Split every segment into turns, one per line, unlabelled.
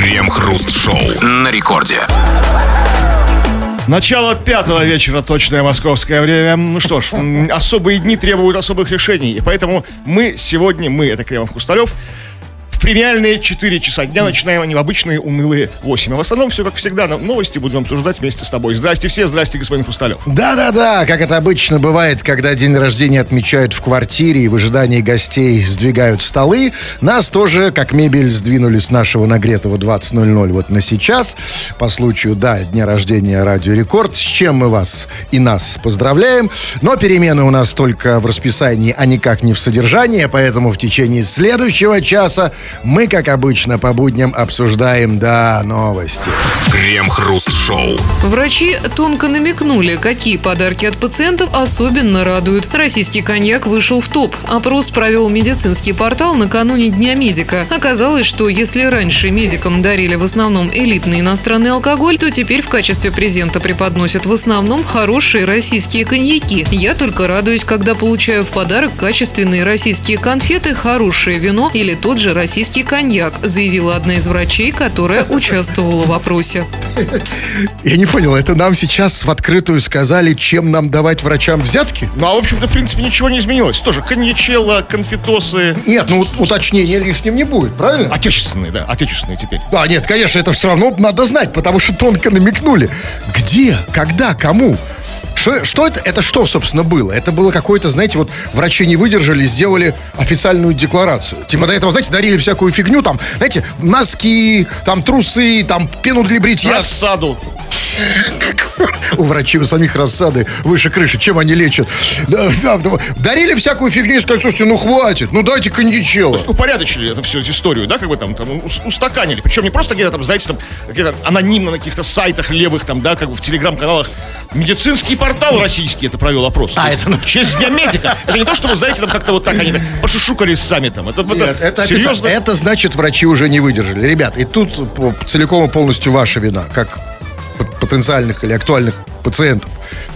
Крем-хруст-шоу на рекорде.
Начало пятого вечера, точное московское время. Ну что ж, особые дни требуют особых решений. И поэтому мы сегодня, мы, это Кремов Хрусталев, премиальные 4 часа дня начинаем они в обычные унылые 8. А в основном все как всегда, но- новости будем обсуждать вместе с тобой. Здрасте все, здрасте, господин Хрусталев.
Да-да-да, как это обычно бывает, когда день рождения отмечают в квартире и в ожидании гостей сдвигают столы, нас тоже, как мебель, сдвинули с нашего нагретого 20.00 вот на сейчас, по случаю, да, дня рождения Радио Рекорд, с чем мы вас и нас поздравляем. Но перемены у нас только в расписании, а никак не в содержании, поэтому в течение следующего часа мы, как обычно, по будням обсуждаем, да, новости.
Крем-хруст-шоу.
Врачи тонко намекнули, какие подарки от пациентов особенно радуют. Российский коньяк вышел в топ. Опрос провел медицинский портал накануне Дня медика. Оказалось, что если раньше медикам дарили в основном элитный иностранный алкоголь, то теперь в качестве презента преподносят в основном хорошие российские коньяки. Я только радуюсь, когда получаю в подарок качественные российские конфеты, хорошее вино или тот же российский коньяк, заявила одна из врачей, которая участвовала в опросе.
Я не понял, это нам сейчас в открытую сказали, чем нам давать врачам взятки?
Ну, а в общем-то, в принципе, ничего не изменилось. Тоже коньячелло, конфетосы.
Нет, ну уточнения лишним не будет, правильно?
Отечественные, да, отечественные теперь.
Да, нет, конечно, это все равно надо знать, потому что тонко намекнули. Где, когда, кому? Что, что это? Это что, собственно, было? Это было какое-то, знаете, вот врачи не выдержали, сделали официальную декларацию. Типа до этого, знаете, дарили всякую фигню, там, знаете, носки, там, трусы, там, пену для бритья.
Рассаду.
У врачей у самих рассады выше крыши, чем они лечат. Да, да, да. Дарили всякую фигню и сказали, слушайте, ну хватит, ну дайте коньячело.
упорядочили это всю эту историю, да, как бы там, там ус- устаканили. Причем не просто где-то там, знаете, там, где-то анонимно на каких-то сайтах левых, там, да, как бы в телеграм-каналах. Медицинский портал российский это провел опрос.
А, это-
В честь Дня медика. Это не то, что вы, знаете, там как-то вот так они так пошушукались сами там. Это,
Нет,
это,
это,
серьезно.
это значит, врачи уже не выдержали. Ребят, и тут целиком и полностью ваша вина, как потенциальных или актуальных пациентов.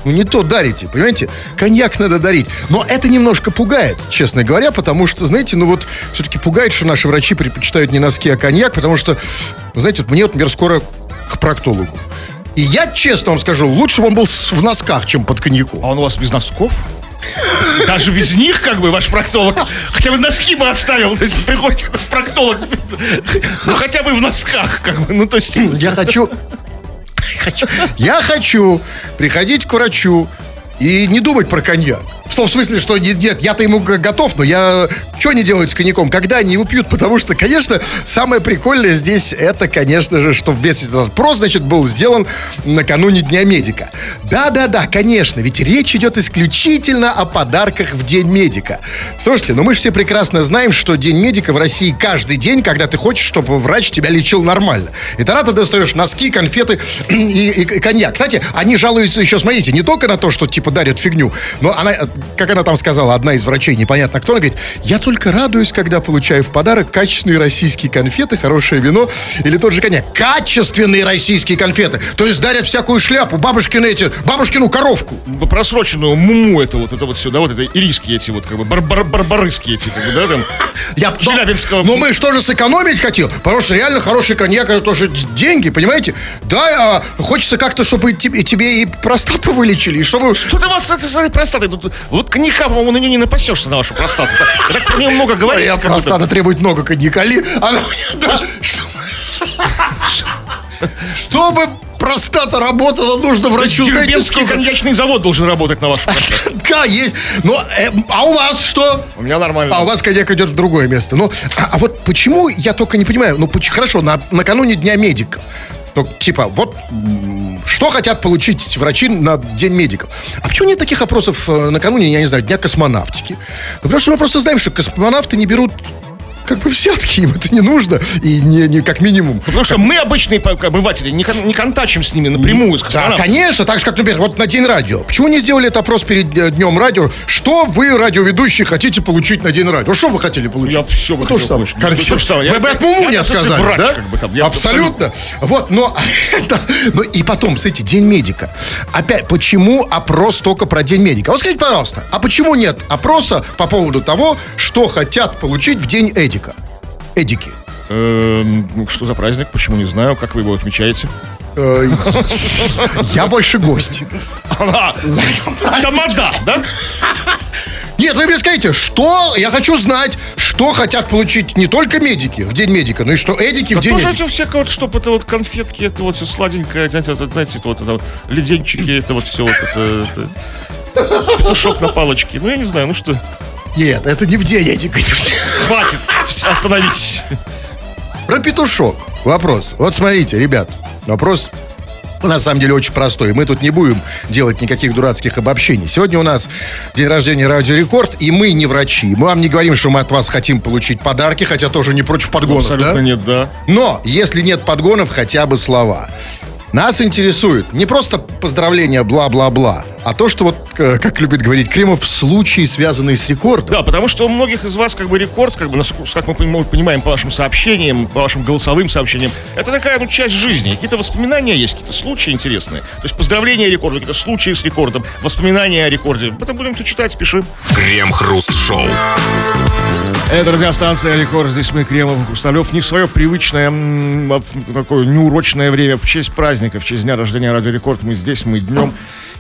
Ну, не то дарите, понимаете? Коньяк надо дарить. Но это немножко пугает, честно говоря, потому что, знаете, ну вот все-таки пугает, что наши врачи предпочитают не носки, а коньяк, потому что, знаете, вот мне, вот, например, скоро к проктологу. И я, честно вам скажу, лучше бы он был в носках, чем под коньяком.
А он у вас без носков? Даже без них, как бы, ваш проктолог. Хотя бы носки бы оставил. То есть приходите к проктолог. Ну, хотя бы в носках, как бы. Ну, то есть...
Я хочу... хочу- Я хочу приходить к врачу и не думать про коньяк. В том смысле, что нет, нет, я-то ему готов, но я... Что они делают с коньяком? Когда они его пьют? Потому что, конечно, самое прикольное здесь, это, конечно же, что весь этот вопрос, значит, был сделан накануне Дня медика. Да-да-да, конечно, ведь речь идет исключительно о подарках в День медика. Слушайте, ну мы же все прекрасно знаем, что День медика в России каждый день, когда ты хочешь, чтобы врач тебя лечил нормально. И тогда ты достаешь носки, конфеты и, и- и коньяк. Кстати, они жалуются еще, смотрите, не только на то, что типа дарят фигню, но она, как она там сказала, одна из врачей, непонятно кто, она говорит, я только радуюсь, когда получаю в подарок качественные российские конфеты, хорошее вино или тот же коньяк. Качественные российские конфеты. То есть дарят всякую шляпу, бабушкины эти, бабушкину коровку.
просроченную муму это вот, это вот все, да, вот это ирийские эти вот, как бы, бар бар барбарысские эти, как бы, да, там.
Я,
Челябинского.
Ну, мы что же сэкономить хотел? Потому что реально хороший коньяк это тоже деньги, понимаете? Да, а, хочется как-то, чтобы тебе, тебе и простату вылечили, и чтобы...
Что ты у вас с этой простатой? Вот коньяка, по-моему, на нее не напасешься на вашу простату. Я так про нее много говорить.
Я
будто.
простата требует много коньяка. Чтобы простата работала, нужно врачу
Дербенский
сколько?
коньячный завод должен работать на вашу простату.
Да, есть. Но, э, а у вас что?
У меня нормально.
А у вас коньяк идет в другое место. Ну, а, а вот почему, я только не понимаю, ну, хорошо, на, накануне Дня медика, ну, типа, вот что хотят получить врачи на День медиков? А почему нет таких опросов э, накануне, я не знаю, Дня космонавтики? Ну, потому что мы просто знаем, что космонавты не берут как бы взятки, им это не нужно, и не, не как минимум.
Потому что мы, обычные обыватели, не, кон- не контачим с ними напрямую, с
Да, конечно, так же, как, например, вот на День радио. Почему не сделали этот опрос перед э, Днем радио? Что вы, радиоведущие, хотите получить на День радио? Что вы хотели получить?
Я всё бы
Ну,
хотел получить. Же самое.
Вы бы от Муму не отказали,
врач,
да?
как бы там. Я
абсолютно. Вот, но, но и потом, смотрите, День медика. Опять, почему опрос только про День медика? Вот скажите, пожалуйста, а почему нет опроса по поводу того, что хотят получить в День Эдика? Эдики.
Эм, ну, Что за праздник? Почему не знаю? Как вы его отмечаете?
Э, Я больше гость.
Тамада, да?
Нет, вы мне скажите, что, я хочу знать, что хотят получить не только медики в День медика, но и что эдики в День
тоже
медика.
всякое вот, чтобы это вот конфетки, это вот все сладенькое, знаете, это, знаете, это вот это вот леденчики, это вот все вот это, это петушок на палочке. Ну, я не знаю, ну что,
Нет, это не в День эдика.
хватит, остановитесь.
Про петушок. Вопрос. Вот смотрите, ребят, вопрос на самом деле очень простой. Мы тут не будем делать никаких дурацких обобщений. Сегодня у нас день рождения Радио Рекорд, и мы не врачи. Мы вам не говорим, что мы от вас хотим получить подарки, хотя тоже не против подгонов,
Абсолютно
да?
нет, да.
Но, если нет подгонов, хотя бы слова. Нас интересует не просто поздравления бла-бла-бла, а то, что вот, как любит говорить Кремов, случаи, связанные с рекордом.
Да, потому что у многих из вас как бы рекорд, как бы, как мы поним- понимаем по вашим сообщениям, по вашим голосовым сообщениям, это такая ну, часть жизни. Какие-то воспоминания есть, какие-то случаи интересные. То есть поздравления рекорду, какие-то случаи с рекордом, воспоминания о рекорде. Об этом будем все читать, пиши.
Крем-хруст-шоу.
Это радиостанция Рекорд. Здесь мы, Кремов и Хрусталев. Не в свое привычное, а такое неурочное время, в честь праздника, в честь дня рождения Радио Рекорд. Мы здесь, мы днем.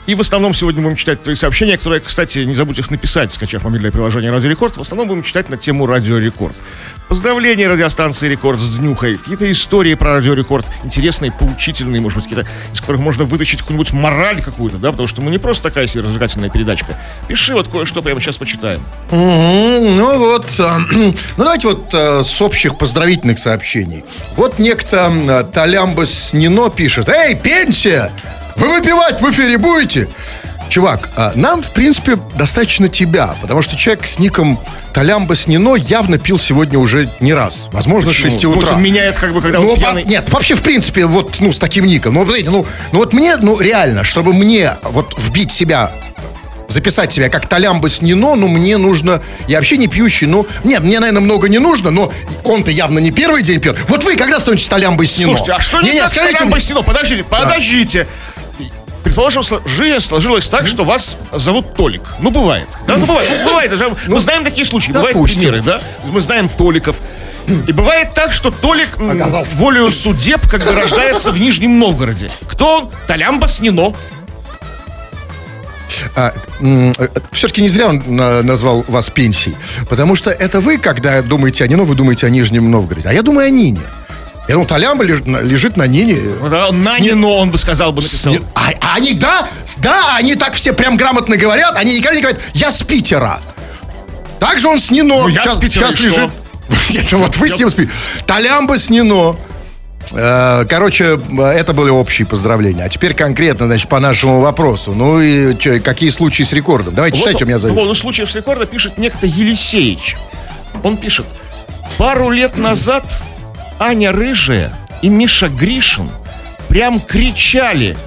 И в основном сегодня будем читать твои сообщения, которые, кстати, не забудь их написать, скачав мобильное приложение Радио Рекорд. В основном будем читать на тему Радио Рекорд. Поздравления радиостанции Рекорд с днюхой. Какие-то истории про Радио Рекорд. Интересные, поучительные, может быть, какие-то, из которых можно вытащить какую-нибудь мораль какую-то, да, потому что мы не просто такая себе развлекательная передачка. Пиши вот кое-что прямо сейчас почитаем.
Ну вот, а, ну давайте вот а, с общих поздравительных сообщений. Вот некто а, Талямбас Нино пишет. Эй, пенсия! Вы выпивать в эфире будете? Чувак, а, нам, в принципе, достаточно тебя, потому что человек с ником Талямбас Нино явно пил сегодня уже не раз. Возможно, с 6
Ну,
утра.
он меняет, как бы, когда
Ну,
он пьяный.
нет, вообще, в принципе, вот, ну, с таким ником. Ну, ну, ну, вот мне, ну, реально, чтобы мне вот вбить себя записать себя как Толямбас Нино, ну, мне нужно... Я вообще не пьющий, ну... Нет, мне, наверное, много не нужно, но он-то явно не первый день пьет. Вот вы когда становитесь Толямбас Нино?
Слушайте, а что не,
Не-не,
так с
скажите
Толян
мне-
Бастино? Подождите, подождите. Предположим, жизнь сложилась так, что вас зовут Толик. Ну, бывает. Да, ну, бывает. Ну, бывает. даже Мы знаем такие случаи. Бывают примеры, да? Мы знаем Толиков. И бывает так, что Толик
Оказался.
волею судеб как бы рождается в Нижнем Новгороде. Кто он? Толян Баснино.
все-таки не зря он на- назвал вас пенсией. Потому что это вы, когда думаете о Нино, вы думаете о Нижнем Новгороде. А я думаю о Нине. Я думаю, Толямба лежит на, лежит на Нине.
Да, На
С не-
Нино, он бы сказал, бы написал.
Не- А, а они, да, да, они так все прям грамотно говорят, они никогда не говорят, я с Питера. Также он с Нино.
Ну, я с Питера,
сейчас
и
лежит. Нет, ну вот вы с ним спите. Толямба с Нино. Э, Короче, это были общие поздравления. А теперь конкретно, значит, по нашему вопросу. Ну и чё, какие случаи с рекордом? Давайте читайте, у меня зовут.
поводу случаев с рекорда пишет некто Елисеич. Он пишет, пару лет назад Аня Рыжая и Миша Гришин прям кричали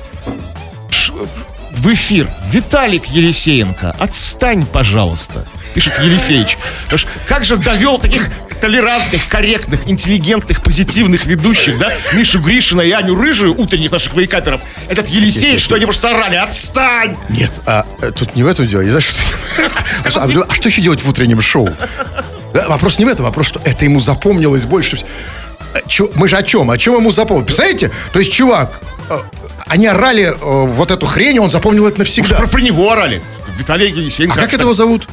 в эфир. Виталик Елисеенко, отстань, пожалуйста. Пишет Елисеевич. Что как же довел таких толерантных, корректных, интеллигентных, позитивных ведущих, да, Мишу Гришина и Аню Рыжую, утренних наших вейкаперов, этот Елисеевич, что они просто орали, отстань!
Нет, а, э, тут не в этом дело. Не знаю, что... А, а, а что еще делать в утреннем шоу? Вопрос не в этом, вопрос, что это ему запомнилось больше. всего. Чё- мы же о чем? О чем ему запомнилось? Представляете? То есть, чувак, э, они орали э, вот эту хрень, и он запомнил это навсегда.
Про, про него орали. Виталий Елисеенко.
А как
отстань.
это его зовут?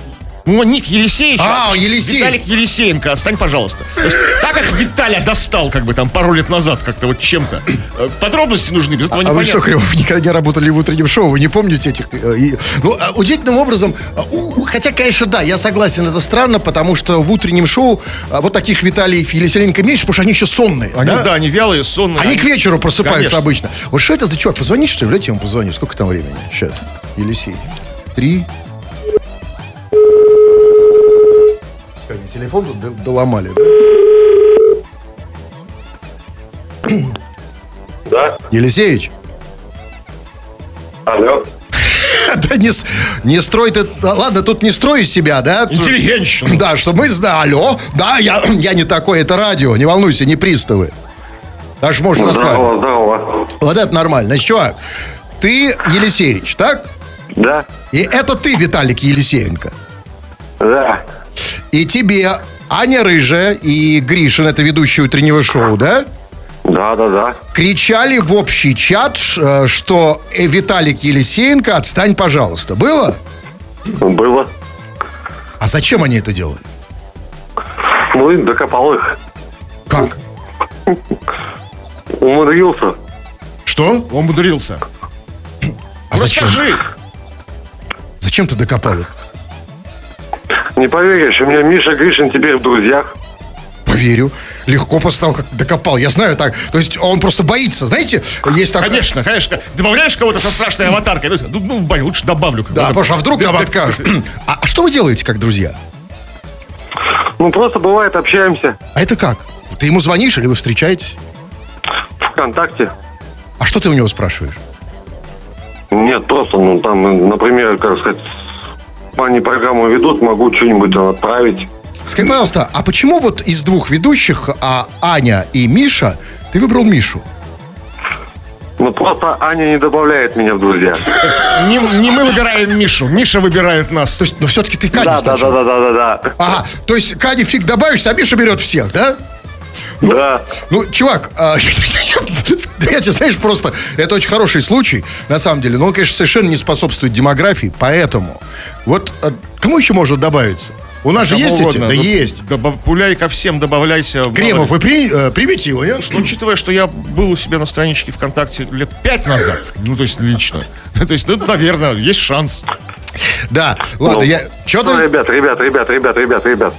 Ну, ник Елисеевич.
А, Елисеев.
Виталик Елисеенко, отстань, пожалуйста. Есть, так как Виталя достал, как бы там пару лет назад, как-то вот чем-то. э, Подробности нужны, без этого
А вы
непонятно.
что, Кремов, никогда не работали в утреннем шоу? Вы не помните этих? э, и- Ну, а удивительным образом, а, хотя, конечно, да, я согласен, это странно, потому что в утреннем шоу а, вот таких Виталиев и Елисеенко меньше, потому что они еще сонные.
Они, да? они вялые, сонные.
Они к вечеру просыпаются
Конечно.
обычно. Вот что это за чувак? Позвони, что ли? Дайте ему позвоню. Сколько там времени? Сейчас. Елисей. Три. Телефон тут доломали, да? Елисеевич?
Алло.
Да не, не строй ты... Ладно, тут не строй из себя, да?
Интеллигентщина.
Да, что мы знали. Алло, да, я, я не такой, это радио. Не волнуйся, не приставы. Даже можешь
Здорово,
расслабиться.
здорово.
Вот это нормально. Значит, чувак, ты Елисеевич, так?
Да?
И это ты, Виталик Елисеенко.
Да.
И тебе Аня Рыжая и Гришин, это ведущий утреннего шоу, да?
Да, да, да.
Кричали в общий чат, э, что э, Виталик Елисеенко, отстань, пожалуйста. Было?
Было.
А зачем они это делали?
Ну и докопал их.
Как?
Умудрился.
Что?
Он мудрился.
А зачем?
Расскажи.
Зачем ты докопал их?
Не поверишь, у меня Миша Гришин теперь в друзьях.
Поверю. Легко после того, как докопал. Я знаю так. То есть он просто боится. Знаете, есть так...
Конечно, конечно. Добавляешь кого-то со страшной аватаркой. Ну, ну, блин, лучше добавлю.
Да, потому что а вдруг нам откажут. А, а что вы делаете, как друзья?
Ну, просто бывает, общаемся
А это как? Ты ему звонишь или вы встречаетесь?
ВКонтакте.
А что ты у него спрашиваешь?
Нет, просто, ну, там, например, как сказать, они программу ведут, могу что-нибудь там отправить.
Скажи, пожалуйста, а почему вот из двух ведущих, а Аня и Миша, ты выбрал Мишу?
Ну, просто Аня не добавляет меня в друзья.
Не, не мы выбираем Мишу, Миша выбирает нас.
То есть, ну все-таки ты Кане
Да, да, да, да, да, да, да.
Ага, то есть Кане фиг добавишься, а Миша берет всех, да?
Да.
Ну, чувак, а, я тебе, знаешь, просто это очень хороший случай, на самом деле, но он, конечно, совершенно не способствует демографии, поэтому вот а, кому еще может добавиться? У нас же есть эти?
угодно.
Да
Ну,
есть.
добав- Пуляй ко всем, добавляйся.
Кремов, вы при- э, примите его, нет?
Ну, учитывая, что я был у себя на страничке ВКонтакте лет пять назад, ну, то есть лично, то есть, ну, наверное, есть шанс.
Да, ладно,
Ну,
я... Че
Ну,
ты?
ребят, ребят, ребят, ребят, ребят, ребят.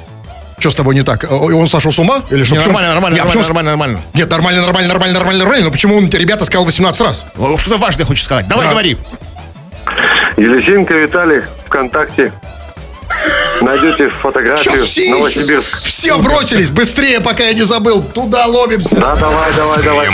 Что с тобой не так? О, Он сошел с ума? Или что?
Не, нормально, нормально, нормально,
почему-
нормально, нормально.
Нет, нормально, нормально, нормально, нормально, нормально. Но почему он, ребята, сказал 18 раз?
Что-то важное хочешь сказать. Давай,
Да.
говори.
Елисенко Виталий ВКонтакте. Найдете фотографию
Сейчас все,
Новосибирск.
все бросились. Быстрее, пока я не забыл. Туда ломимся.
Да, давай, давай, давай.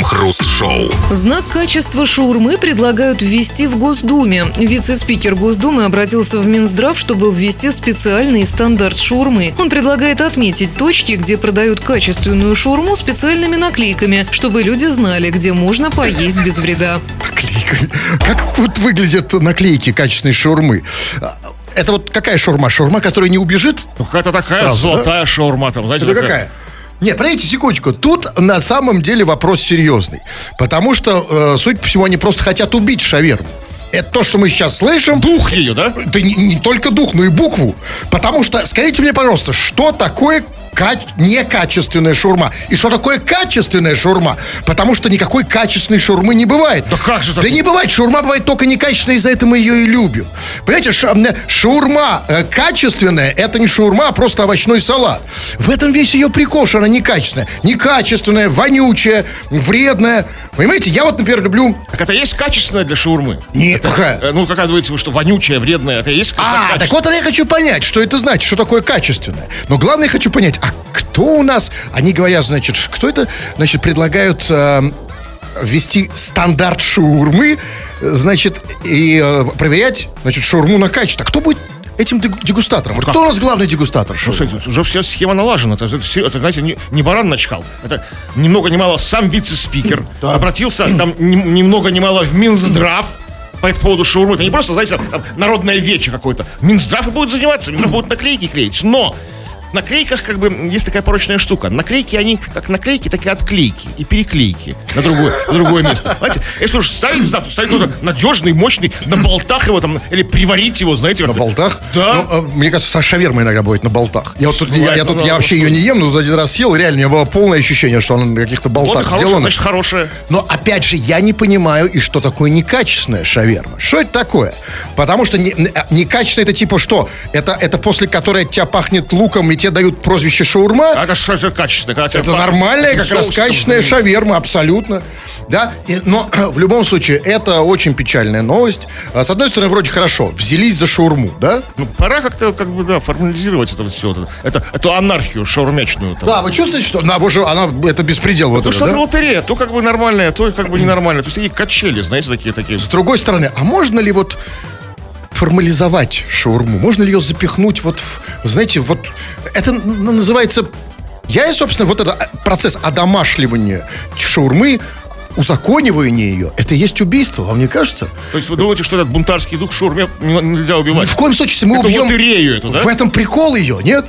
Крем-хруст-шоу.
Знак качества шаурмы предлагают ввести в Госдуме. Вице-спикер Госдумы обратился в Минздрав, чтобы ввести специальный стандарт шаурмы. Он предлагает отметить точки, где продают качественную шаурму специальными наклейками, чтобы люди знали, где можно поесть без вреда.
Как вот выглядят наклейки качественной шаурмы? А, Это вот какая шаурма? Шаурма, которая не убежит?
Ну, какая-то такая
Сразу,
золотая шаурма там, знаете,
Это
такая.
какая? Нет, подождите секундочку. Тут на самом деле вопрос серьезный. Потому что, э, судя по всему, они просто хотят убить шаверму. Это то, что мы сейчас слышим.
Дух ее, да?
Да не, не только дух, но и букву. Потому что, скажите мне, пожалуйста, что такое ка- некачественная шаурма? И что такое качественная шаурма? Потому что никакой качественной шаурмы не бывает.
Да как же
Да
так?
не бывает. Шаурма бывает только некачественная, из-за этого мы ее и любим. Понимаете, м, шаурма э, качественная, это не шаурма, а просто овощной салат. В этом весь ее прикол, что она некачественная. Некачественная, вонючая, вредная. Понимаете, я вот, например, люблю...
Так это есть качественная для шаурмы?
Не, какая?
Э, Ну, какая говорите, вы что вонючая, вредная, это есть
А, так вот я хочу понять, что это значит, что такое качественное. Но главное, я хочу понять, а кто у нас, они говорят, значит, кто это, значит, предлагают э, ввести стандарт шаурмы, значит, и э, проверять, значит, шаурму на качество. А кто будет этим дег- дегустатором? Вот кто у нас главный дегустатор?
Ну, кстати, уже вся схема налажена. Это, это, это, знаете, не, не баран начхал. Это ни много ни мало сам вице-спикер обратился там ни, ни много ни мало в Минздрав по этому поводу шаурмы. Это не просто, знаете, там, народное вече какое-то. Минздрав и будет заниматься, Минздрав будет наклейки клеить. Но наклейках как бы есть такая порочная штука. Наклейки, они как наклейки, так и отклейки и переклейки на другое, на другое место. Знаете, если уж ставить знак, то ставить кто-то надежный, мощный, на болтах его там, или приварить его, знаете.
На болтах?
Да.
Ну, э, мне кажется, со шавермой иногда будет на болтах. Я, вот тут, я, я
Ну,
тут,
ну,
я вообще ее не ем, но тут один раз съел, реально, у меня было полное ощущение, что она на каких-то
Вот
болтах
хорошая,
сделана.
значит, хорошая.
Но опять же, я не понимаю, и что такое некачественная шаверма. Что это такое? Потому что не- э, некачественная это типа что? Это, это после которой от тебя пахнет луком, и тебе дают прозвище шаурма?
А это что? Когда тебя
Это нормальная, как раз качественная шаверма, абсолютно. Да? И- но в любом случае, это очень печальная новость. А, С одной стороны, вроде хорошо, взялись за шаурму, да?
Ну, пора как-то, как бы, да, формализировать это вот все. Это, это, эту анархию шаурмячную. Там.
Да, вы чувствуете, что она, уже, она это беспредел вот
То,
это,
что
да?
лотерея, то как бы нормальная, то как бы ненормальная. То есть такие качели, знаете, такие, такие.
С другой стороны, а можно ли вот формализовать шаурму? Можно ли ее запихнуть вот, в, знаете, вот это называется... Я, собственно, вот этот процесс одомашливания шаурмы узаконивание ее, это и есть убийство, вам не кажется?
То есть вы думаете, что этот бунтарский дух шурме не- нельзя убивать?
В коем случае, если мы
Эту
убьем...
лотерею эту, да?
В этом прикол ее, нет?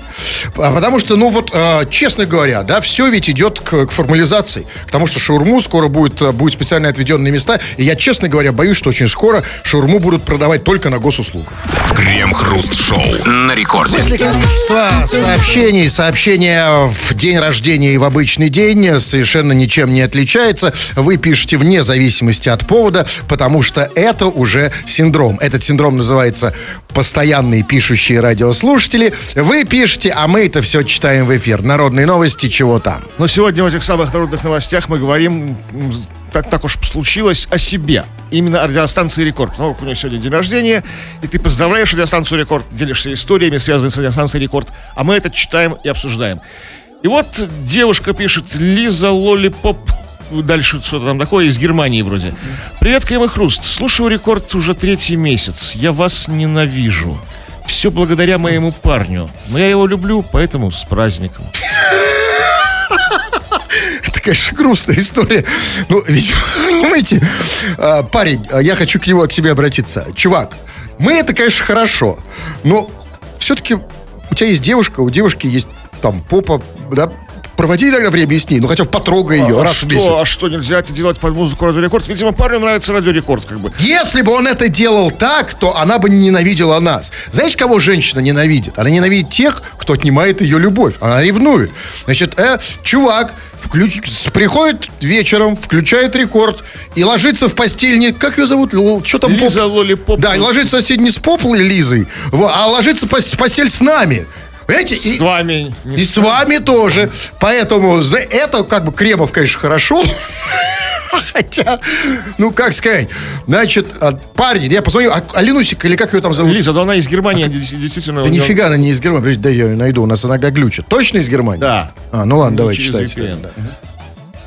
А Потому что, ну вот, э, честно говоря, да, все ведь идет к, к формализации. К тому, что шаурму скоро будет, э, будет специально отведенные места. И я, честно говоря, боюсь, что очень скоро шаурму будут продавать только на госуслугах.
Крем-хруст-шоу на рекорде.
Если количество сообщений, сообщения в день рождения и в обычный день совершенно ничем не отличается, вы пишете вне зависимости от повода, потому что это уже синдром. Этот синдром называется постоянные пишущие радиослушатели. Вы пишете, а мы это все читаем в эфир. Народные новости, чего там.
Но сегодня в этих самых народных новостях мы говорим, так, так уж случилось, о себе. Именно о радиостанции «Рекорд». Ну, у нее сегодня день рождения, и ты поздравляешь радиостанцию «Рекорд», делишься историями, связанными с радиостанцией «Рекорд», а мы это читаем и обсуждаем. И вот девушка пишет, Лиза Лолипоп, дальше что-то там такое, из Германии вроде. Привет, Крем и Хруст. Слушаю «Рекорд» уже третий месяц. Я вас ненавижу. Все благодаря моему парню. Но я его люблю, поэтому с праздником.
Это, конечно, грустная история. Ну, ведь, понимаете, а, парень, а я хочу к нему, к тебе обратиться. Чувак, мы это, конечно, хорошо, но все-таки у тебя есть девушка, у девушки есть там попа, да, проводи иногда время с ней, ну хотя бы потрогай ее
а
раз
что,
в месяц.
А что, нельзя это делать под музыку Радио Рекорд? Видимо, парню нравится Радио Рекорд, как бы.
Если бы он это делал так, то она бы не ненавидела нас. Знаешь, кого женщина ненавидит? Она ненавидит тех, кто отнимает ее любовь. Она ревнует. Значит, э, чувак включ... приходит вечером, включает рекорд и ложится в постель не... Как ее зовут? Л- Что там?
Лиза
поп-
Лолипоп.
Да, и ложится сидит не с поплой Лизой, а ложится в постель с нами. Понимаете? И-
С вами. не
и с вами тоже. Поэтому за это, как бы, Кремов, конечно, хорошо. Хотя, ну, как сказать, значит, а, парень, я позвоню, а, Алинусик, или как ее там зовут?
Лиза, да она из Германии, действительно.
Да нифига она не из Германии. Дай я ее найду, у нас иногда глючит. Точно из Германии?
Да.
А, ну ладно, давай,
через
читай.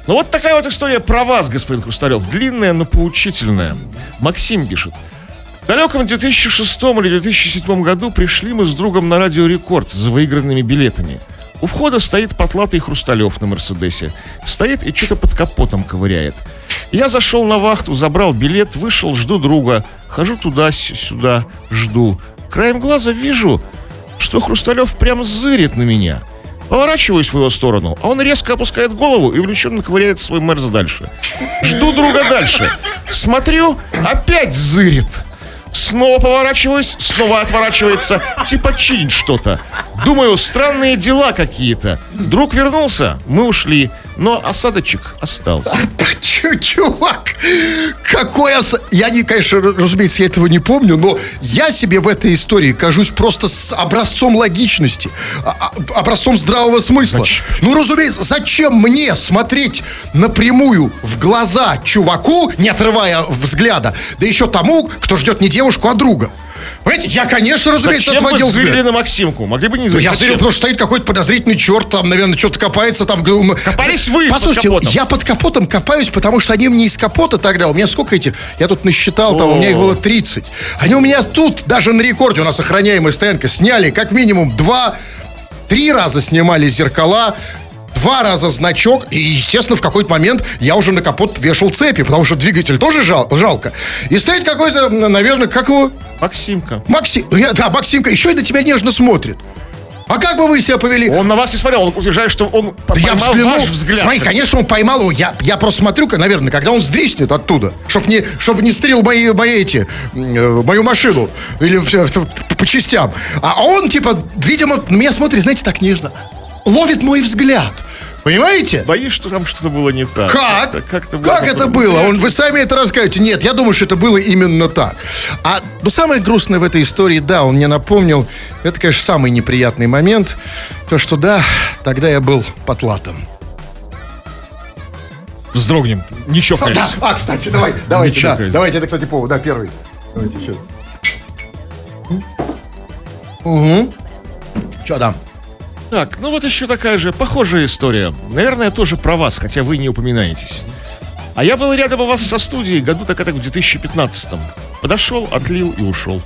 Ну вот такая вот история про вас, господин Хрусталев. Длинная, но поучительная. Максим пишет. В далеком 2006 или 2007 году пришли мы с другом на радио Рекорд за выигранными билетами. У входа стоит потлатый Хрусталев на Мерседесе. Стоит и что-то под капотом ковыряет. Я зашел на вахту, забрал билет, вышел, жду друга. Хожу туда-сюда, жду. Краем глаза вижу, что Хрусталев прям зырит на меня. Поворачиваюсь в его сторону, а он резко опускает голову и увлеченно ковыряет свой мерз дальше. Жду друга дальше. Смотрю, опять зырит. Снова поворачиваюсь, снова отворачивается. Типа чинит что-то. Думаю, странные дела какие-то. Друг вернулся, мы ушли. Но осадочек остался.
Чё, чувак, какой ос... Я, не, конечно, разумеется, я этого не помню, но я себе в этой истории кажусь просто с образцом логичности, а- а- образцом здравого смысла.
Зачем?
Ну, разумеется, зачем мне смотреть напрямую в глаза чуваку, не отрывая взгляда, да еще тому, кто ждет не девушку, а друга? Понимаете, я, конечно, разумеется,
Зачем
отводил взгляд.
на Максимку? Могли бы не
Ну, я
Зачем?
зырил, потому что стоит какой-то подозрительный черт, там, наверное, что-то копается там.
Копались вы под
Послушайте,
капотом.
я под капотом копаюсь, потому что они мне из капота тогда, у меня сколько этих, я тут насчитал, там, у меня их было 30. Они у меня тут, даже на рекорде, у нас охраняемая стоянка, сняли как минимум два, три раза снимали зеркала, два раза значок, и, естественно, в какой-то момент я уже на капот вешал цепи, потому что двигатель тоже жал- жалко. И стоит какой-то, наверное, как его,
Максимка.
Максим, да, Максимка еще и на тебя нежно смотрит. А как бы вы себя повели?
Он на вас не смотрел, он утверждает, что он
Да
поймал
я взглянул,
ваш взгляд.
смотри, конечно, он поймал его. Я, я просто смотрю, наверное, когда он сдриснет оттуда, чтобы не, чтоб не стрел мои, мои эти, э, мою машину или по частям. А он, типа, видимо, на меня смотрит, знаете, так нежно. Ловит мой взгляд. Понимаете?
Боюсь, что там что-то было не так.
Как?
Это как-то
как это было? Он, вы сами это расскажете. Нет, я думаю, что это было именно так. А ну, самое грустное в этой истории, да, он мне напомнил, это, конечно, самый неприятный момент, то, что да, тогда я был потлатом.
Вздрогнем. Не чокались.
А, кстати, давай, давайте,
Ничего,
да,
конечно.
давайте, это, кстати, повод, да, первый. Давайте еще. Угу. Че там?
Так, ну вот еще такая же похожая история. Наверное, тоже про вас, хотя вы не упоминаетесь. А я был рядом у вас со студией году так это в 2015-м. Подошел, отлил и ушел.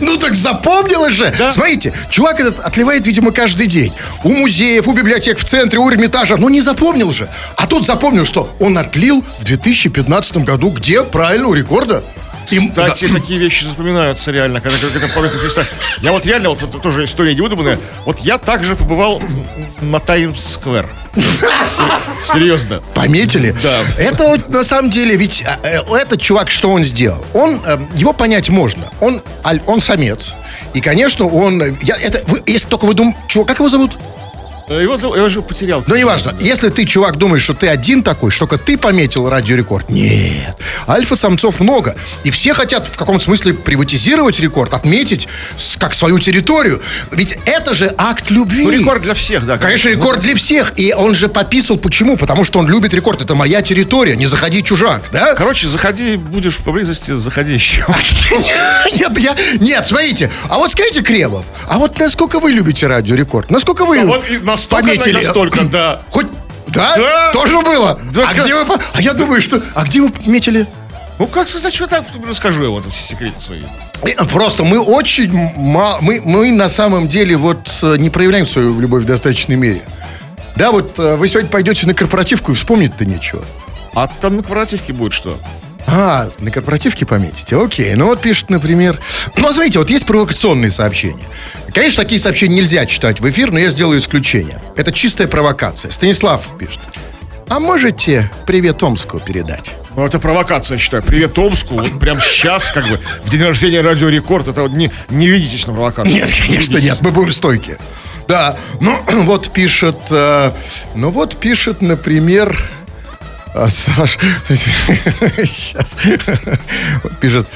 Ну так запомнилось же. Смотрите, чувак этот отливает, видимо, каждый день. У музеев, у библиотек в центре, у Эрмитажа. Ну не запомнил же. А тут запомнил, что он отлил в 2015 году. Где? Правильно, у рекорда. И-
Кстати,
да.
такие вещи запоминаются реально, когда когда памятник Христа. Я вот реально, вот это тоже история невыдуманная. Вот я также побывал на Таймс-сквер. Се- Серьезно.
Пометили?
Да.
Это вот на самом деле, ведь а, э, этот чувак, что он сделал? Он, э, его понять можно. Он, он самец. И, конечно, он... э, Я, это, вы- если только вы думаете... Чувак, как его зовут?
Э, Его, я уже потерял.
Ну, неважно. Если ты, чувак, думаешь, что ты один такой, что только ты пометил радиорекорд. Нет. Альфа-самцов много. И все хотят в каком-то смысле приватизировать рекорд, отметить как свою территорию. Ведь это же акт любви.
Ну, рекорд для всех, да.
Конечно, рекорд для всех. И он же пописал. Почему? Потому что он любит рекорд. Это моя территория. Не заходи, чужак. Да?
Короче, заходи, будешь поблизости, заходи еще.
Нет, я... Нет, смотрите. А вот скажите, Кремов, а вот насколько вы любите радиорекорд? Насколько вы
и настолько,
пометили?
настолько, да.
Хоть... Да?
Да.
Тоже было?
Да,
а
как-
где вы... А я думаю, что... А где вы метили?
Ну, как, зачем так расскажу я вот все секреты свои.
Э, Просто мы очень... ма- Мы, мы на самом деле вот э, не проявляем свою любовь в достаточной мере. Да, вот э, вы сегодня пойдете на корпоративку и вспомнить-то нечего.
А там на корпоративке будет что?
А, на корпоративке пометите. Окей. Ну вот пишет, например... Ну, смотрите, вот есть провокационные сообщения. Конечно, такие сообщения нельзя читать в эфир, но я сделаю исключение. Это чистая провокация. Станислав пишет. А можете привет Омску передать?
Ну, это провокация, я считаю. Привет Омску. Вот прям сейчас, как бы, в день рождения Радио Рекорд. Это вот не, не ведитесь на провокацию.
Нет, конечно, нет, мы будем стойки. Да, ну вот пишет, э, ну вот пишет, например, а, Саш, сейчас, пишет,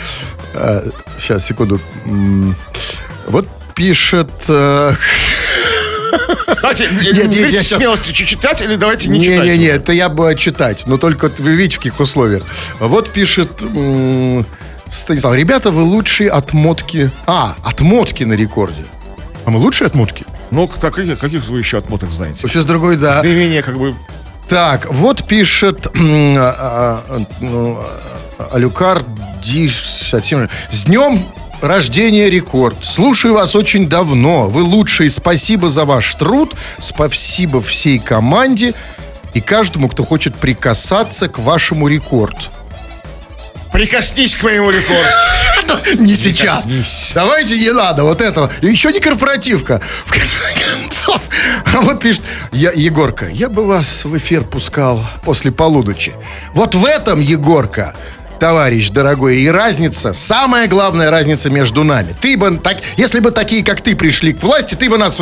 сейчас, секунду, М, вот пишет, э,
Давайте, не,
нет,
не
я щас-
смелости читать или давайте не, читать.
Не-не-не, это я бы читать, но только вы видите, в каких условиях. Вот пишет Станислав, ребята, вы лучшие отмотки. А, отмотки на рекорде. А мы лучшие отмотки?
Ну, так, каких, каких вы еще отмоток знаете?
Сейчас другой, да.
Наименее, как бы,
Так, вот пишет а, а, ну, Алюкар Ди67. С днем рождения рекорд. Слушаю вас очень давно. Вы лучшие. Спасибо за ваш труд. Спасибо всей команде и каждому, кто хочет прикасаться к вашему рекорду.
Прикоснись к моему рекорду.
Не сейчас. Давайте не надо вот этого. И еще не корпоративка. В конце концов. А вот пишет я, Егорка, я бы вас в эфир пускал после полуночи. Вот в этом, Егорка, товарищ дорогой, и разница, самая главная разница между нами. Ты бы, так, если бы такие, как ты, пришли к власти, ты бы нас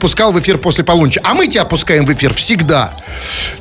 пускал в эфир после полуночи. А мы тебя пускаем в эфир всегда.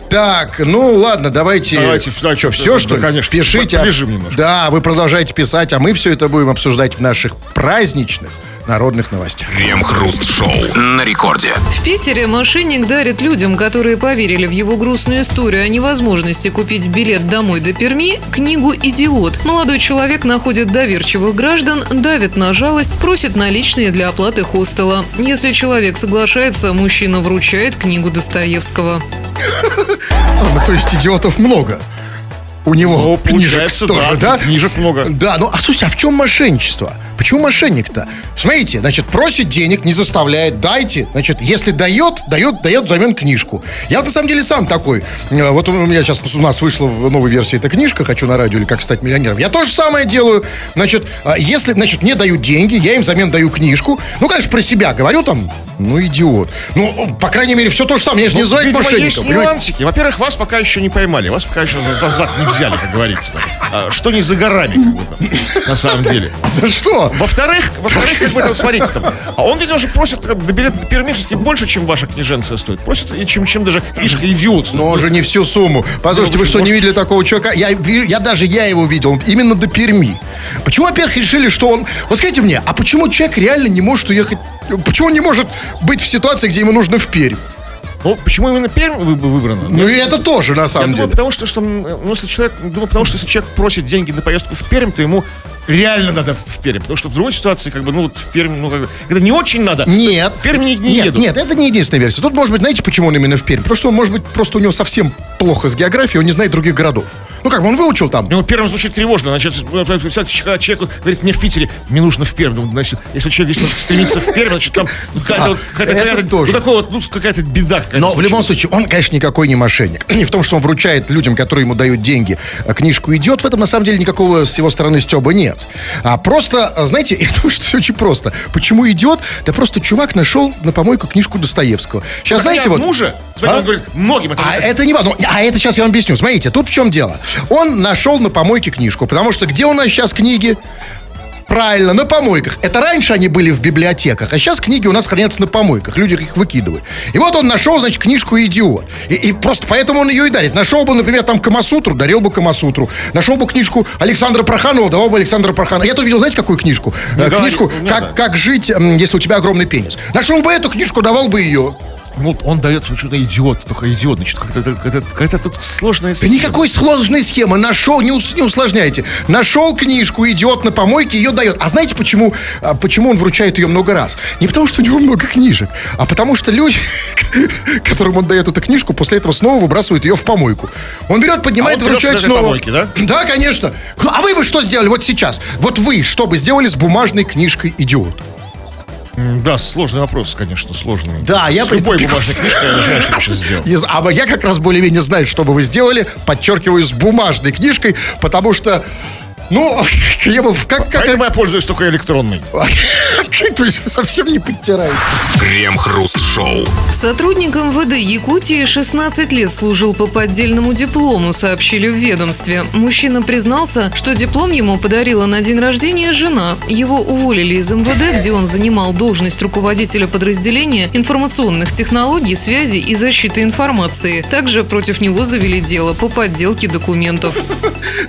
Так, ну ладно, давайте.
Давайте, давайте,
что, все,
да,
что ли?
конечно.
Пишите.
Побежим немножко.
Да, вы продолжаете писать, а мы все это будем обсуждать в наших праздничных народных новостях.
Крем-хруст-шоу на рекорде.
В Питере мошенник дарит людям, которые поверили в его грустную историю о невозможности купить билет домой до Перми, книгу «Идиот». Молодой человек находит доверчивых граждан, давит на жалость, просит наличные для оплаты хостела. Если человек соглашается, мужчина вручает книгу Достоевского.
Ну, то есть идиотов много. У него
Ну,
книжек тоже,
да,
да?
книжек много.
Да, ну а слушайте, а в чем мошенничество? Почему мошенник-то? Смотрите, значит, просит денег, не заставляет, дайте. Значит, если дает, дает, дает взамен книжку. Я на самом деле сам такой. Э, Вот у меня сейчас у нас вышла в новой версии эта книжка «Хочу на радио» или «Как стать миллионером». Я то же самое делаю. Значит, а если, значит, мне дают деньги, я им взамен даю книжку. Ну, конечно, про себя говорю там, ну, идиот. Ну, по крайней мере, все то же самое. Я же не
Ну,
называю
видимо, есть
мошенником. понимаете?
нюансики. Во-первых, вас пока еще не поймали. Вас пока еще за, за зад не взяли, как говорится. А, что не за горами, как бы там, на самом деле.
За что?
Во-вторых, во-вторых, как бы там, смотрите там. А он ведь уже просит э, до билет до Перми все-таки больше, чем ваша книженция стоит. Просит, и чем, чем даже книжка идиот.
Но он же не всю сумму. Послушайте,
Ну,
вы что, не видели такого чувака? Я, я даже я его видел, именно до Перми. Почему, во-первых, решили, что он... Вот скажите мне, а почему человек реально не может уехать... Почему он не может быть в ситуации, где ему нужно в Пермь?
Ну, почему именно Пермь вы- выбрана?
Ну и это тоже, на
Я
самом
думаю,
деле.
потому что, что ну, если человек, думаю, потому что если человек просит деньги на поездку в Пермь, то ему реально надо в Пермь. Потому что в другой ситуации, как бы, ну, вот в Пермь, ну, как бы, когда не очень надо,
Нет.
в Пермь не, не
нет,
едут.
нет, это не единственная версия. Тут, может быть, знаете, почему он именно в Пермь? Потому что он, может быть, просто у него совсем плохо с географией, он не знает других городов. Ну, как бы он выучил там.
Ну, первым звучит тревожно. Значит, когда человек говорит, мне в Питере, мне нужно в Пермь. Ну, значит, если человек здесь стремится в Пермь, значит, там ну, какая-то, вот, какая-то, какая-то- ну, такой вот, ну, какая-то беда. какая-то
Но в любом случае, он, конечно, никакой не мошенник. Не в том, что он вручает людям, которые ему дают деньги, а, книжку идет. В этом, на самом деле, никакого с его стороны стеба нет. А просто, а, знаете, я думаю, что все очень просто. Почему идет? Да просто чувак нашел на помойку книжку Достоевского. Сейчас,
Так
знаете, вот...
одну же? Смотрите,
А?
он говорит, многим это...
А это не важно. А это сейчас я вам объясню. Смотрите, тут в чем дело. Он нашел на помойке книжку, потому что где у нас сейчас книги? Правильно, на помойках. Это раньше они были в библиотеках, а сейчас книги у нас хранятся на помойках. Люди их выкидывают. И вот он нашел, значит, книжку «Идиот». И, и просто поэтому он ее и дарит. Нашел бы, например, там Камасутру, дарил бы Камасутру. Нашел бы книжку Александра Проханова, давал бы Александра Проханова. Я тут видел, знаете, какую книжку?
Говори,
книжку
не
как,
надо.
«Как жить, если у тебя огромный пенис». Нашел бы эту книжку, давал бы ее.
Ну, он дает что-то идиот, только идиот, значит, как-то, какая-то тут сложная
Да никакой сложной схемы. Нашел, не, ус- не усложняйте. Нашел книжку, идет на помойке, ее дает. А знаете, почему, а, почему он вручает ее много раз? Не потому, что у него много книжек, а потому что люди, которым он дает эту книжку, после этого снова выбрасывают ее в помойку. Он берет, поднимает,
А он
вручает снова.
помойки, да?
Да, конечно. Ну, А вы бы что сделали вот сейчас? Вот вы что бы сделали с бумажной книжкой «Идиот»?
Да, сложный вопрос, конечно, сложный.
Да, я
С любой бумажной книжкой я не знаю, что я сейчас сделал.
Из- а я как раз более-менее знаю, что бы вы сделали, подчеркиваю, с бумажной книжкой, потому что, ну, Кремов, как, как,
Поэтому я пользуюсь только электронной.
то есть совсем не подтираете.
Крем-хруст-шоу.
Сотрудник МВД Якутии 16 лет служил по поддельному диплому, сообщили в ведомстве. Мужчина признался, что диплом ему подарила на день рождения жена. Его уволили из МВД, где он занимал должность руководителя подразделения информационных технологий, связи и защиты информации. Также против него завели дело по подделке документов.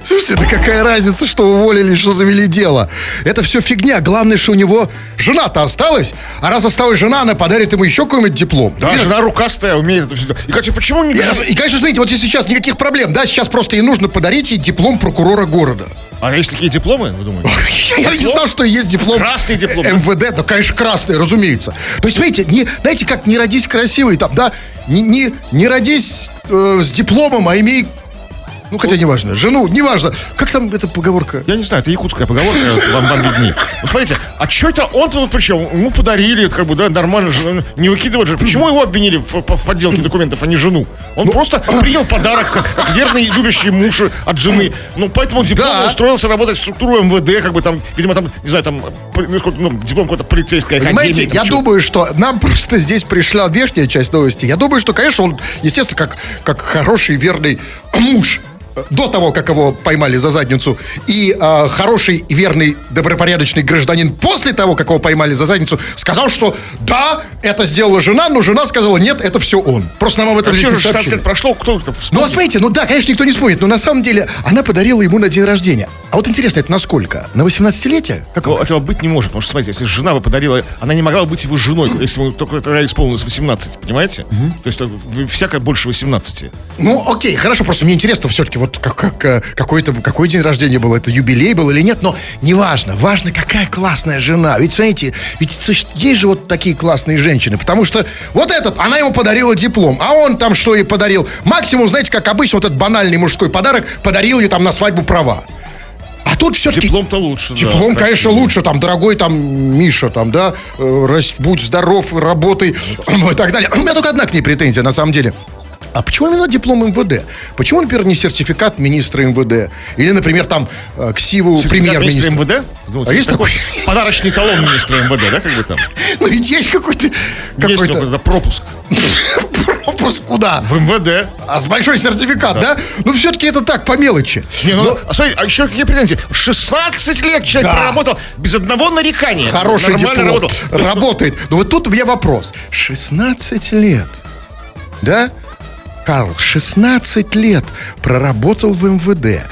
Слушайте, да какая разница, что уволили, что завели дело? Это все фигня. Главное, что у него жена-то осталась. А раз осталась жена, она подарит ему еще какой-нибудь диплом.
Да, жена рукастая, умеет это все. И, кстати, почему не...
И, и, конечно, смотрите, вот сейчас никаких проблем, да, сейчас просто ей нужно подарить ей диплом прокурора города.
А есть такие дипломы, вы думаете?
Я не знал, что есть диплом.
Красный диплом?
МВД, да, конечно, красный, разумеется. То есть, смотрите, не, знаете, как не родись красивый там, да, не, не, не родись э, с дипломом, а имей, ну, хотя неважно, жену, неважно. Как там эта поговорка?
Я не знаю, это якутская поговорка, вам, вам видней. Ну, смотрите, а что это он-то тут причем? Ему подарили, как бы, да, нормально же, не выкидывать же. Почему его обвинили в, в- подделке документов, а не жену? Он
Ну,
просто принял подарок, как, как верный любящий муж от жены. Ну, поэтому диплом
Да.
устроился работать в структуру МВД, как бы там, видимо, там, не знаю, там, ну, ну, диплом какой-то полицейской академии.
Понимаете,
там
я
чего.
думаю, что нам просто здесь пришла верхняя часть новости. Я думаю, что, конечно, он, естественно, как, как хороший верный муж, э, до того, как его поймали за задницу, и э, хороший, верный, добропорядочный гражданин после того, как его поймали за задницу, сказал, что да, это сделала жена, но жена сказала, нет, это все он. Просто нам об этом
Вообще уже
не
16
сообщили.
лет прошло, кто то
Ну, а смотрите, ну да, конечно, никто не спорит, но на самом деле она подарила ему на день рождения. А вот интересно, это на сколько? На 18-летие? Как
Ну, этого быть не может, потому что, смотрите, если жена бы подарила, она не могла бы быть его женой, если ему только тогда исполнилось 18, понимаете? То есть всякое больше 18.
Ну, окей, хорошо, просто мне интересно все-таки, вот как, как, э, какой-то, какой день рождения был, это юбилей был или нет, но неважно, важно, какая классная жена. Ведь, смотрите, ведь есть же вот такие классные женщины, потому что вот этот, она ему подарила диплом, а он там что ей подарил? Максимум, знаете, как обычно, вот этот банальный мужской подарок, подарил ей там на свадьбу права. А тут все-таки...
Диплом-то лучше. да,
Диплом, конечно,
красивый.
лучше, там, дорогой там Миша, там, да, э, будь здоров, работай, и так далее. У меня только одна к ней претензия, на самом деле. А почему именно диплом МВД? Почему, например, не сертификат министра МВД? Или, например, там, э,
Сертификат министра
премьер-министра?
МВД? Думаете,
А есть
такой? Подарочный талон министра МВД, да, как бы там?
Ну, ведь есть какой-то... Какой-то
пропуск
пропуск куда?
в МВД.
А с большой сертификат, да? Ну, все-таки это так, по мелочи.
Не, ну,
Но-
а, смотри, а еще какие претензии? 16 лет человек
Да.
проработал без одного нарекания.
Хороший
Нормально
диплом.
работал.
Работает. Но вот тут у меня вопрос. 16 лет. Да? Карл, 16 лет проработал в МВД.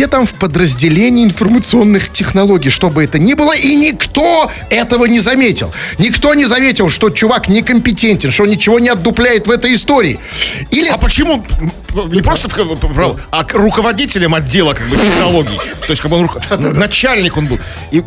Где там в подразделении информационных технологий, чтобы это ни было, и никто этого не заметил. Никто не заметил, что чувак некомпетентен, что он ничего не отдупляет в этой истории. Или...
А почему не просто а руководителем отдела как бы технологий? То есть как бы он руко- начальник он был. И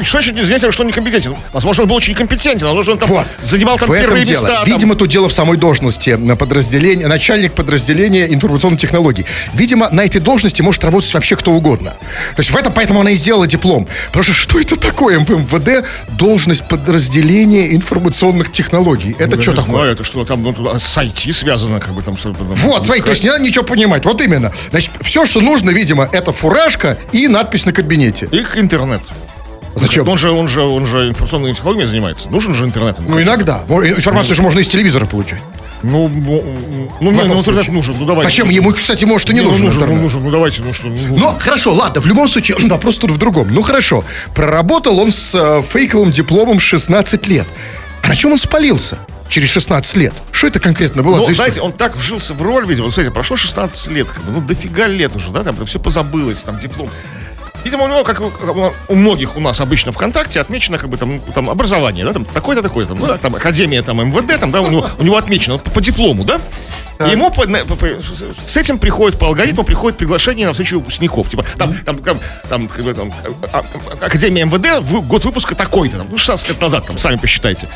что значит не заметил, что он некомпетентен? Возможно, он был очень компетентен, возможно, он там
Вот.
занимал там
в
первые
дело.
места. там.
Видимо, тут дело в самой должности на подразделение, начальник подразделения информационных технологий. Видимо, на этой должности может работать вообще кто угодно. То есть в этом поэтому она и сделала диплом. Потому что что это такое МВД? Должность подразделения информационных технологий. Это
Ну,
что такое?
знаю, это что там ну, с IT связано, как бы там что-то. там
Вот, смотри, то есть не надо ничего понимать. Вот именно. Значит, все, что нужно, видимо, это фуражка и надпись на кабинете.
И интернет.
Зачем?
Он же, он же, он же информационными технологиями занимается. Нужен же интернет.
Ну, иногда. Информацию же можно из телевизора получать.
Ну, ну, ну, не, ну, интернет нужен. Ну, давайте.
Зачем? Ему, кстати, может, и не
ну,
нужен
нужен, ну, нужен. Ну, давайте, ну что, ну, нужен.
Ну, хорошо, ладно, в любом случае, вопрос тут в другом. Ну, хорошо, проработал он с э, фейковым дипломом 16 лет. А на чем он спалился через 16 лет? Что это конкретно было
Ну,
за
знаете, он так вжился в роль, видимо, вот, смотрите, прошло 16 лет, как бы, ну, дофига лет уже, да, там все позабылось, там, диплом. Видимо, у него, как у- многих у нас обычно ВКонтакте, отмечено, как бы, там, ну, там образование, да, там, такое-то, такое-то, там, ну, да, там, Академия, там, МВД, там, да, у него, у него отмечено по, по диплому, да? И ему по- по- по- с этим приходит по алгоритму приходит приглашение на встречу выпускников. Типа, там, там, там, там, как бы, там, а- а- Академия МВД, год выпуска такой-то, там, ну, 16 лет назад, там, сами посчитайте.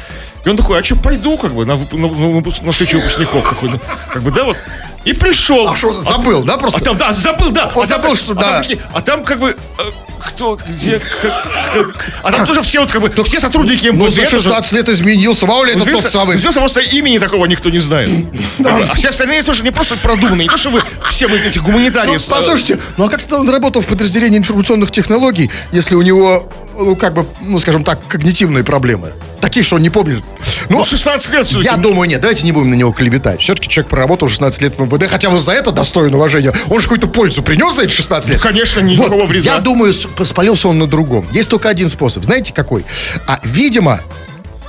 И он такой, а что, пойду, как бы, на, на, на на встречу выпускников, такой, ну, как бы, да, вот. И пришел.
А что, забыл, да, просто?
А там, да, забыл, да.
Он
а там,
забыл, что
а там
да.
какие- а там, как бы, э, кто, где, как- как- а там тоже все, вот, как бы, все сотрудники МВД.
Ну, за
тоже-
16 лет изменился. Ваули, это тот самый.
изменился, просто имени такого никто не знает. Как А все остальные тоже не просто продуманные, не то, что вы все мы эти гуманитарии.
Ну, послушайте, ну а как-то он работал в подразделении информационных технологий, если у него, ну, как бы, ну, скажем так, когнитивные проблемы? Такие, что он не помнит.
Ну,
Ну,
16 лет все-таки.
Я думаю, нет, давайте не будем на него клеветать. Все-таки человек проработал 16 лет в МВД, хотя бы за это достоин уважения. Он же какую-то пользу принес за эти 16 лет.
Конечно, никакого вреда.
Я думаю, спалился он на другом. Есть только один способ. Знаете, какой? А, видимо,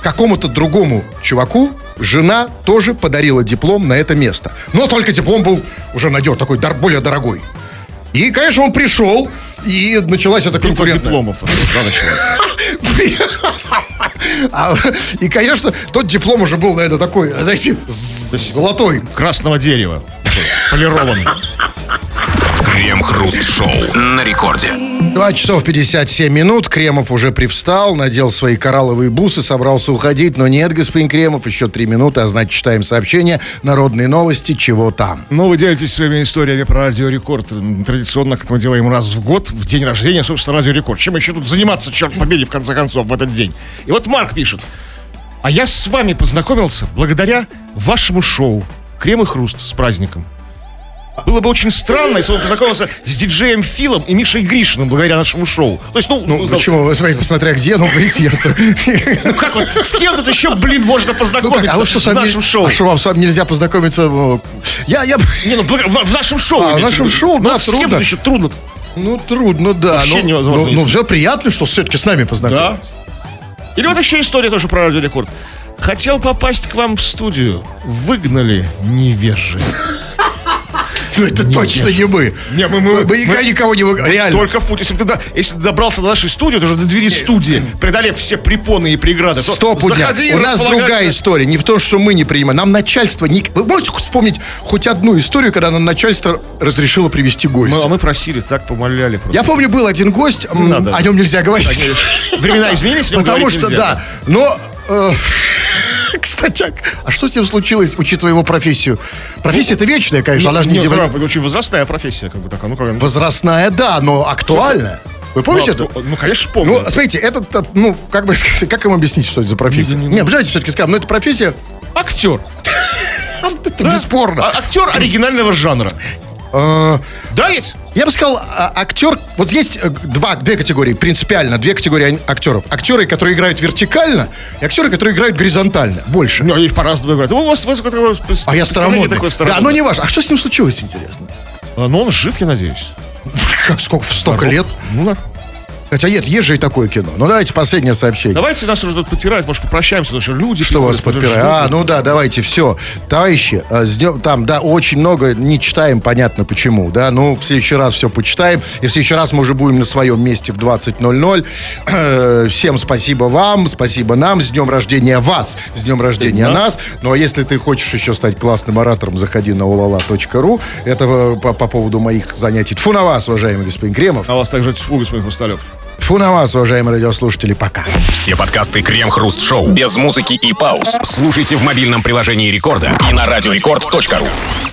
какому-то другому чуваку жена тоже подарила диплом на это место. Но только диплом был уже надежный, такой более дорогой. И, конечно, он пришел, и началась эта
Битва
конкурентная.
дипломов.
А, И, конечно, тот диплом уже был, наверное, такой, знаете, золотой.
Красного дерева. Полированный.
Крем-хруст-шоу на рекорде.
2 часов 57 минут. Кремов уже привстал, надел свои коралловые бусы, собрался уходить. Но нет, господин Кремов, еще три минуты, а значит, читаем сообщение. Народные новости, чего там.
Ну, вы делитесь своими историями про Радио Рекорд. М, Традиционно, как мы делаем раз в год, в день рождения, собственно, Радио Рекорд. Чем еще тут заниматься, черт побери, в конце концов, в этот день? И вот Марк пишет. А я с вами познакомился благодаря вашему шоу «Крем и хруст» с праздником. Было бы очень странно, если бы он познакомился с диджеем Филом и Мишей Гришиным благодаря нашему шоу. То есть, ну,
Ну,
ну,
почему? Вы смотрите, посмотря где, ну, я...
ну, как вот, с кем тут еще, блин, можно
Ну,
познакомиться
как, а вы что, с
в
вами,
нашем шоу?
а что, вам с вами нельзя познакомиться? Я, я,
Не, ну, блин, в, в нашем шоу.
А, в нашем шоу,
Ну,
да,
с кем
трудно.
еще трудно.
ну, трудно, да.
Вообще
ну,
невозможно,
Ну, ну, все приятно, что все-таки с нами
Да.
познакомились.
Или вот еще история тоже про Радио Рекорд. Хотел попасть к вам в студию. Выгнали невежи.
Ну, это точно не мы.
Не, мы- мы-
мы никогда
мы-
никого не... вы- Реально.
Только в. Если ты, да- если ты добрался до нашей студии, то уже до двери студии, преодолев все препоны и преграды, то
Стопудня.
заходи
У нас другая история. Не в том, что мы не принимаем. Нам начальство... Не... Вы можете вспомнить хоть одну историю, когда нам начальство разрешило привести гостя?
Мы, а мы просили, так помоляли просто.
Я помню, был один гость, м,
надо.
о нем нельзя говорить.
Времена изменились,
Потому что,
нельзя.
да. Но, э, кстати, а- а что с ним случилось, учитывая его профессию? Профессия это вечная, конечно, она же не
это очень возрастная профессия, как бы так. а Ну, как, ну,
Возрастная, да, но актуальная. Вы помните это?
ну, ну, конечно, помню.
Ну, смотрите, этот, э, ну, как бы как им объяснить, что это за профессия?
Не, не, не.
Не, давайте все-таки скажем, ну, это профессия,
актер.
это бесспорно.
А- актер оригинального жанра.
Э,
Да, ведь?
Я бы сказал, а, актер, вот есть э, два, две категории, принципиально, две категории ак- актеров. Актеры, которые играют вертикально, и актеры, которые играют горизонтально, больше.
Ну, их по-разному играют. У вас, у вас такое
А я старомодный. Да, но не важно. А что с ним случилось, интересно?
А, Ну, он жив, я надеюсь.
Как, сколько, столько лет?
Ну, да.
Хотя нет, есть же и такое кино. Ну, давайте последнее сообщение.
Давайте нас уже тут подпирают, может, попрощаемся, потому что люди...
Что вас подпирает? А, ну да, давайте, все. Товарищи, э, с днем- там, да, очень много не читаем, понятно почему, да, ну, в следующий раз все почитаем, и в следующий раз мы уже будем на своем месте в 20.00. Э, Всем спасибо вам, спасибо нам, с днем рождения вас, с днем рождения нас. Ну, а если ты хочешь еще стать классным оратором, заходи на olala.ru. Это э, по, по поводу моих занятий. Тфу на вас, уважаемый господин Кремов.
А вас также тьфу, господин Хрусталев.
Фу на вас, уважаемые радиослушатели, пока.
Все подкасты Крем-Хруст-Шоу без музыки и пауз. Слушайте в мобильном приложении Рекорда и на радиорекорд.ру.